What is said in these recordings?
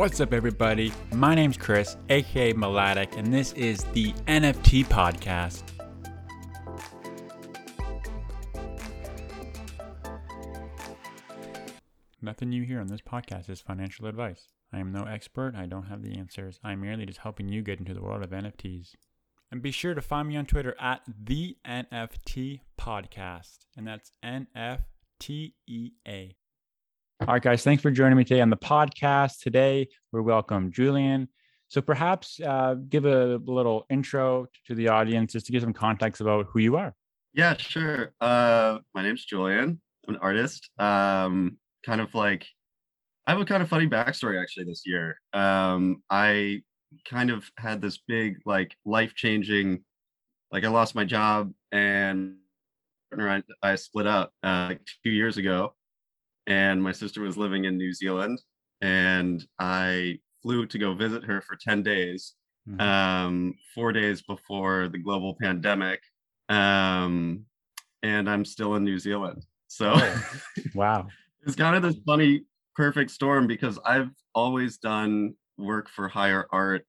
What's up, everybody? My name's Chris, aka Mladek, and this is the NFT Podcast. Nothing you hear on this podcast is financial advice. I am no expert, I don't have the answers. I'm merely just helping you get into the world of NFTs. And be sure to find me on Twitter at the NFT Podcast, and that's N F T E A. All right, guys, thanks for joining me today on the podcast. Today, we're welcome Julian. So perhaps uh, give a little intro to the audience just to give some context about who you are. Yeah, sure. Uh, my name's Julian. I'm an artist. Um, kind of like, I have a kind of funny backstory actually this year. Um, I kind of had this big, like, life changing, like, I lost my job and I split up uh, like two years ago and my sister was living in New Zealand, and I flew to go visit her for 10 days, mm-hmm. um, four days before the global pandemic. Um, and I'm still in New Zealand. So, oh, wow. it's kind of this funny, perfect storm because I've always done work for higher art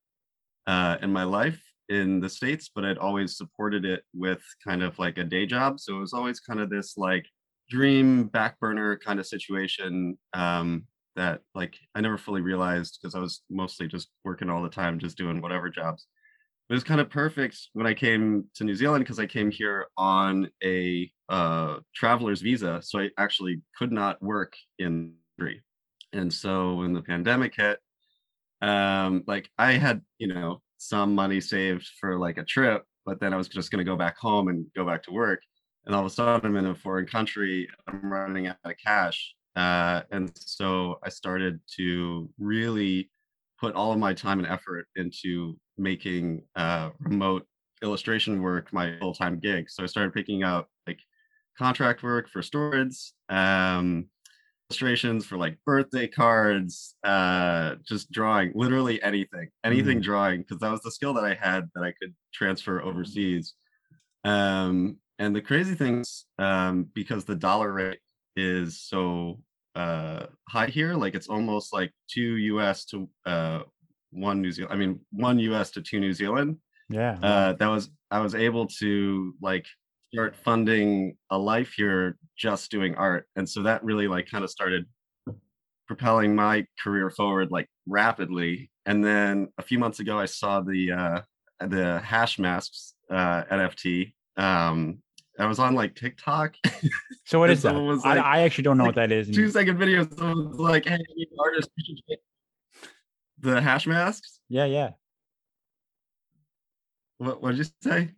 uh, in my life in the States, but I'd always supported it with kind of like a day job. So it was always kind of this like dream back burner kind of situation um, that like I never fully realized because I was mostly just working all the time, just doing whatever jobs. It was kind of perfect when I came to New Zealand because I came here on a uh, traveler's visa, so I actually could not work in three. And so when the pandemic hit, um, like I had you know some money saved for like a trip, but then I was just going to go back home and go back to work and all of a sudden I'm in a foreign country, I'm running out of cash. Uh, and so I started to really put all of my time and effort into making uh, remote illustration work my full-time gig. So I started picking up like contract work for storage, um, illustrations for like birthday cards, uh, just drawing, literally anything, anything mm. drawing, because that was the skill that I had that I could transfer overseas. Um, and the crazy things, um, because the dollar rate is so uh, high here, like it's almost like two US to uh, one New Zealand. I mean, one US to two New Zealand. Yeah. Uh, that was I was able to like start funding a life here just doing art, and so that really like kind of started propelling my career forward like rapidly. And then a few months ago, I saw the uh, the Hashmasks uh, NFT um, I was on like TikTok. So what is that? Like, I, I, actually don't know like, what that is. Two second video. Someone was like, "Hey, artist, the Hashmasks." Yeah, yeah. What What did you say?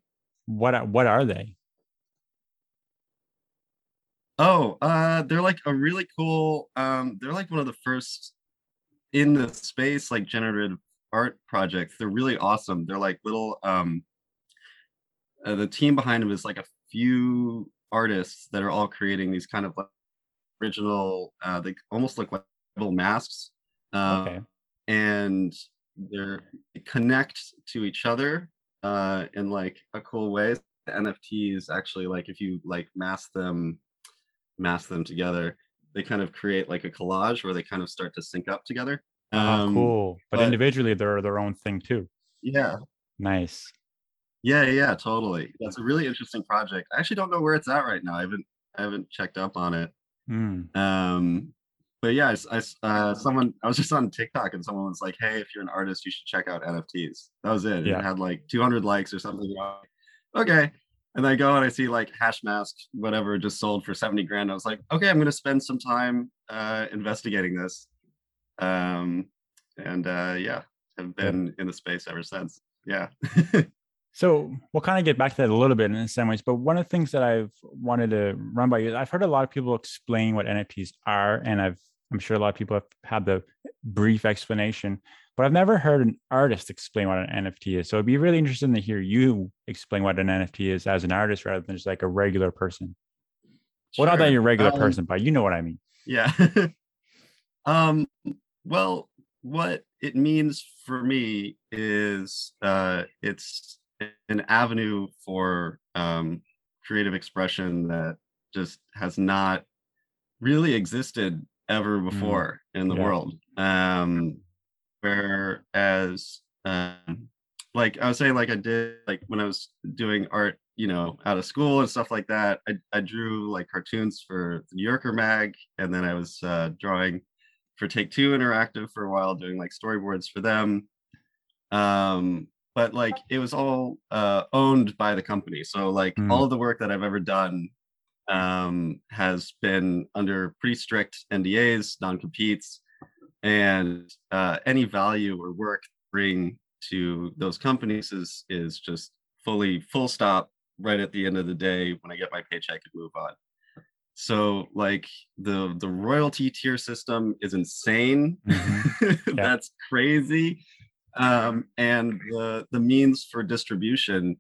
What What are they? Oh, uh, they're like a really cool. Um, they're like one of the first in the space like generative art projects. They're really awesome. They're like little. Um, uh, the team behind them is like a few artists that are all creating these kind of like original uh they almost look like little masks uh, okay. and they're they connect to each other uh in like a cool way. The nfts actually like if you like mask them mask them together they kind of create like a collage where they kind of start to sync up together. Um, oh, cool. But, but individually they're their own thing too. Yeah. Nice yeah, yeah, totally. That's a really interesting project. I actually don't know where it's at right now. I haven't I haven't checked up on it. Mm. Um, but yeah, I, I uh, someone I was just on TikTok and someone was like, "Hey, if you're an artist, you should check out NFTs." That was it. Yeah. It had like 200 likes or something. Okay, and I go and I see like hash mask whatever, just sold for 70 grand. I was like, okay, I'm gonna spend some time uh, investigating this. Um, and uh, yeah, have been yeah. in the space ever since. Yeah. So we'll kind of get back to that a little bit in some ways, but one of the things that I've wanted to run by you, I've heard a lot of people explain what NFTs are, and I've I'm sure a lot of people have had the brief explanation, but I've never heard an artist explain what an NFT is. So it'd be really interesting to hear you explain what an NFT is as an artist rather than just like a regular person. Sure. Well, not that you're a regular um, person, but you know what I mean. Yeah. um. Well, what it means for me is uh, it's an avenue for um, creative expression that just has not really existed ever mm. before mm. in the yeah. world. Um, whereas um, like I was saying, like I did like when I was doing art, you know, out of school and stuff like that. I, I drew like cartoons for the New Yorker mag, and then I was uh, drawing for Take Two Interactive for a while, doing like storyboards for them. Um, but like it was all uh, owned by the company, so like Mm. all of the work that I've ever done um, has been under pretty strict NDAs, non-competes, and uh, any value or work bring to those companies is is just fully full stop right at the end of the day when I get my paycheck and move on. So like the the royalty tier system is insane. Mhm. That's crazy. Um, and the the means for distribution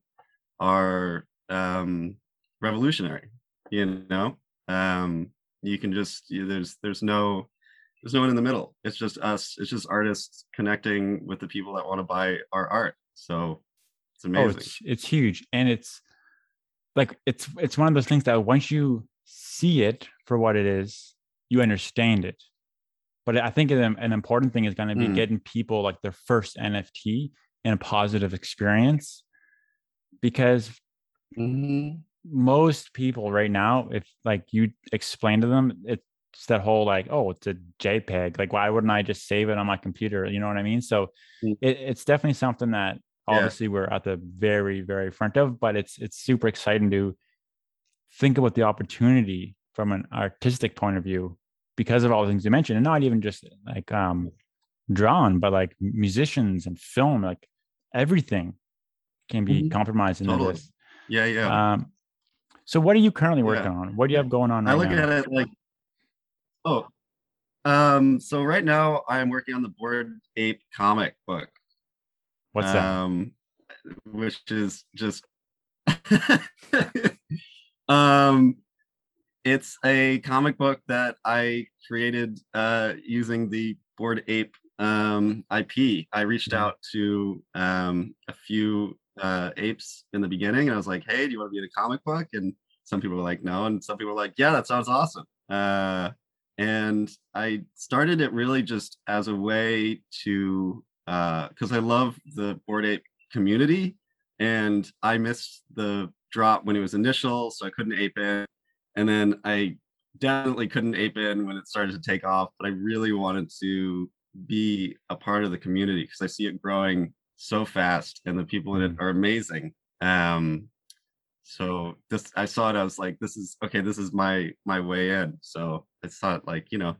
are um, revolutionary. You know, um, you can just you, there's there's no there's no one in the middle. It's just us. It's just artists connecting with the people that want to buy our art. So it's Oh, amazing. it's it's huge, and it's like it's it's one of those things that once you see it for what it is, you understand it. But I think an, an important thing is going to be Mm. getting people like their first NFT and a positive experience, because Mhm. most people right now, if like you explain to them, it's that whole like, oh, it's a JPEG. Like, why wouldn't I just save it on my computer? You know what I mean? So Mm. it, it's definitely something that Yeah. obviously we're at the very, very front of, but it's it's super exciting to think about the opportunity from an artistic point of view because of all the things you mentioned, and not even just like um drawn, but like musicians and film, like everything can be Mhm. compromised into Totally. this. Yeah, yeah. Um, so what are you currently working Yeah. on? What do you have going on I right look now? at it like, oh, um, so right now I'm working on the Bored Ape comic book, What's that? um, which is just, um, it's a comic book that I created uh, using the Bored Ape um, IP. I reached Mhm. out to um, a few uh, apes in the beginning, and I was like, "Hey, do you want to be in a comic book?" And some people were like, "No," and some people were like, "Yeah, that sounds awesome." Uh, and I started it really just as a way to, because I love the Bored Ape community, and I missed the drop when it was initial, so I couldn't ape in, and then I definitely couldn't ape in when it started to take off. But I really wanted to be a part of the community because I see it growing so fast, and the people in it Mm. are amazing. Um, so this I saw it, I was like, this is okay, this is my my way in. So I thought like, you know,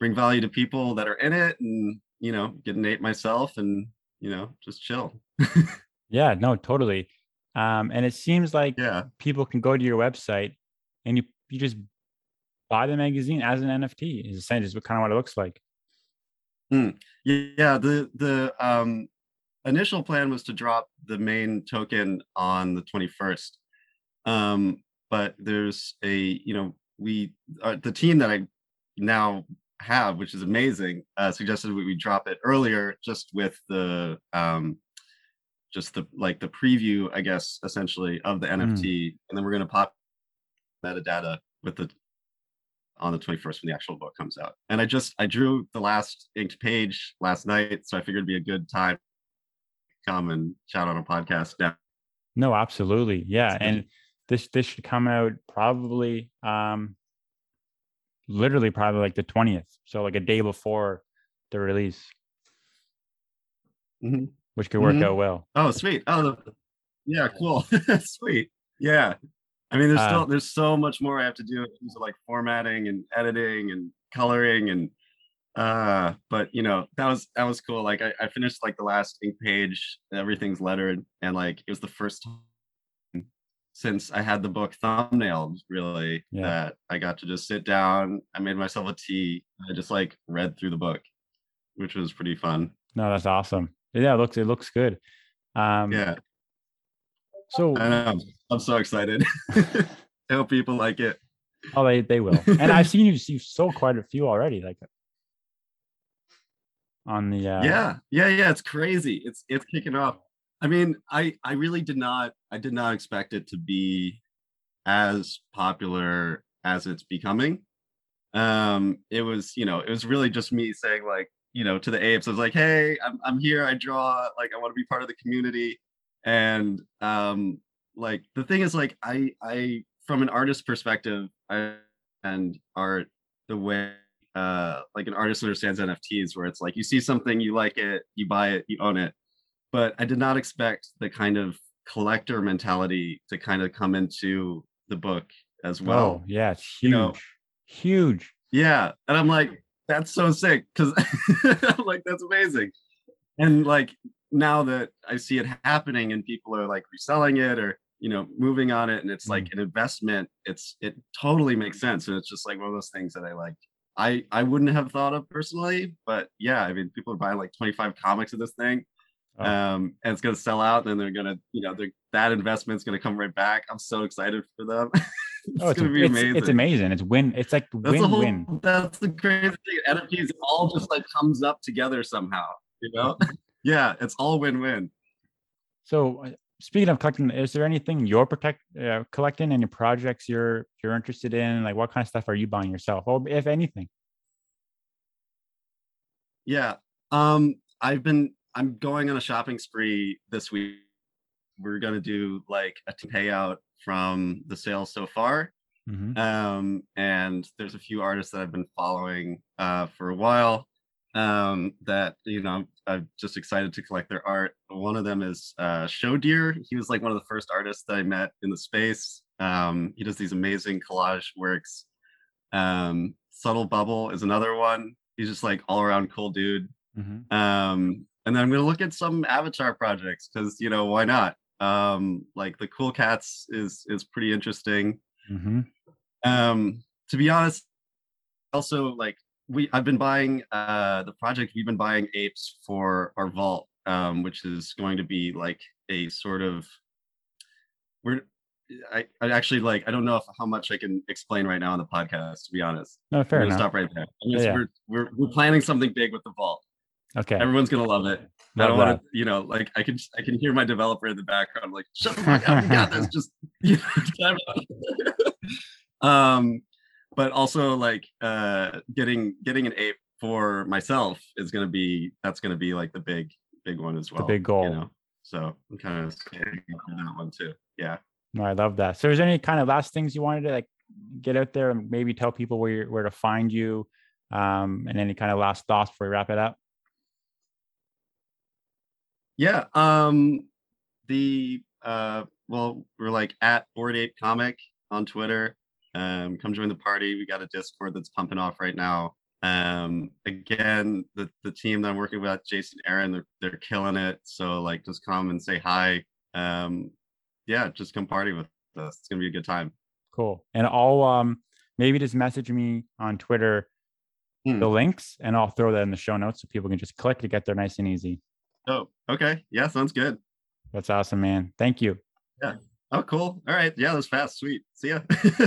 bring value to people that are in it and you know, get an ape myself and you know, just chill. Yeah, no, totally. Um, and it seems like Yeah. people can go to your website and you you just buy the magazine as an NFT. Is essentially kind of what it looks like. Yeah, the the um initial plan was to drop the main token on the 21st. Um, but there's a, you know, we uh, the team that I now have, which is amazing, uh, suggested we, we drop it earlier just with the um just the like the preview, I guess, essentially of the NFT, and then we're gonna pop metadata with the on the 21st when the actual book comes out. And I just I drew the last inked page last night, so I figured it'd be a good time to come and chat on a podcast now. No, absolutely. Yeah. And this this should come out probably um literally probably like the 20th. So like a day before the release, Mhm. which could work Mhm. out well. Oh, sweet. Oh, yeah, cool. sweet. Yeah. I mean, there's Uh, still there's so much more I have to do in terms of like formatting and editing and coloring and uh but you know that was that was cool like I, I finished like the last ink page everything's lettered and like it was the first time since i had the book thumbnailed really Yeah. that i got to just sit down i made myself a tea i just like read through the book which was pretty fun No, that's awesome. Yeah, it looks it looks good. Um yeah so i know i'm so excited i hope people like it oh they they will. And I've seen you you sold quite a few already, like on the uh yeah yeah yeah it's crazy it's it's kicking off i mean i i really did not i did not expect it to be as popular as it's becoming um it was you know it was really just me saying like you know to the apes. I was like, hey, I'm I'm here. I draw. Like I want to be part of the community. And um, like the thing is, like I I from an artist perspective, I and art the way uh like an artist understands NFTs, where it's like you see something, you like it, you buy it, you own it. But I did not expect the kind of collector mentality to kind of come into the book as well. Oh, yeah, it's huge. You know, huge. Yeah. And I'm like, that's so sick because I'm like, that's amazing. And like now that I see it happening and people are like reselling it or you know moving on it and it's like Mm. an investment, it's it totally makes sense. And it's just like one of those things that I like I I wouldn't have thought of personally, but yeah, I mean people are buying like 25 comics of this thing. Oh. Um, and it's gonna sell out, and then they're gonna, you know, that investment's gonna come right back. I'm so excited for them. it's, Oh, it's, gonna be it's, amazing. it's amazing. It's win. It's like That's the whole. win-win. That's the crazy thing. NFTs all just like comes up together somehow. You know? yeah, it's all win-win. So uh, speaking of collecting, is there anything you're protect uh, collecting? Any projects you're you're interested in? Like what kind of stuff are you buying yourself, or if anything? Yeah. Um, I've been. I'm going on a shopping spree this week. We're gonna do like a payout from the sales so far. Mhm. um and there's a few artists that i've been following uh for a while um that you know I'm, I'm just excited to collect their art. One of them is uh show deer he was like one of the first artists that i met in the space. Um he does these amazing collage works. Um subtle bubble is another one. He's just like all around cool dude. Mhm. um and then i'm gonna look at some avatar projects because you know why not? Um like the cool cats is is pretty interesting. Mhm. um to be honest also like we i've been buying uh the project we've been buying apes for our vault um which is going to be like a sort of we're I, I actually like I don't know if, how much I can explain right now on the podcast to be honest. No, fair enough. stop right there. Yeah, yeah. We're, we're we're planning something big with the vault. Okay. Everyone's gonna love it. I don't want to, you know, like I can I can hear my developer in the background, like, shut the fuck up, got this. Just you know, um, but also like uh getting getting an ape for myself is gonna be that's gonna be like the big big one as well. The big goal. You know? So I'm kind of up for that one too. Yeah. No, I love that. So, is there any kind of last things you wanted to like get out there and maybe tell people where you're, where to find you, um, and any kind of last thoughts before we wrap it up? Yeah. Um the uh well we're like at bored ape comic on Twitter. Um come join the party. We got a Discord that's pumping off right now. Um again, the the team that I'm working with, Jason Aaron, they're they're killing it. So like just come and say hi. Um yeah, just come party with us. It's gonna be a good time. Cool. And I'll um maybe just message me on Twitter Hmm. the links, and I'll throw that in the show notes so people can just click to get there nice and easy. Oh, okay. Yeah, sounds good. That's awesome, man. Thank you. Yeah. Oh, cool. All right. Yeah, that was fast. Sweet. See ya.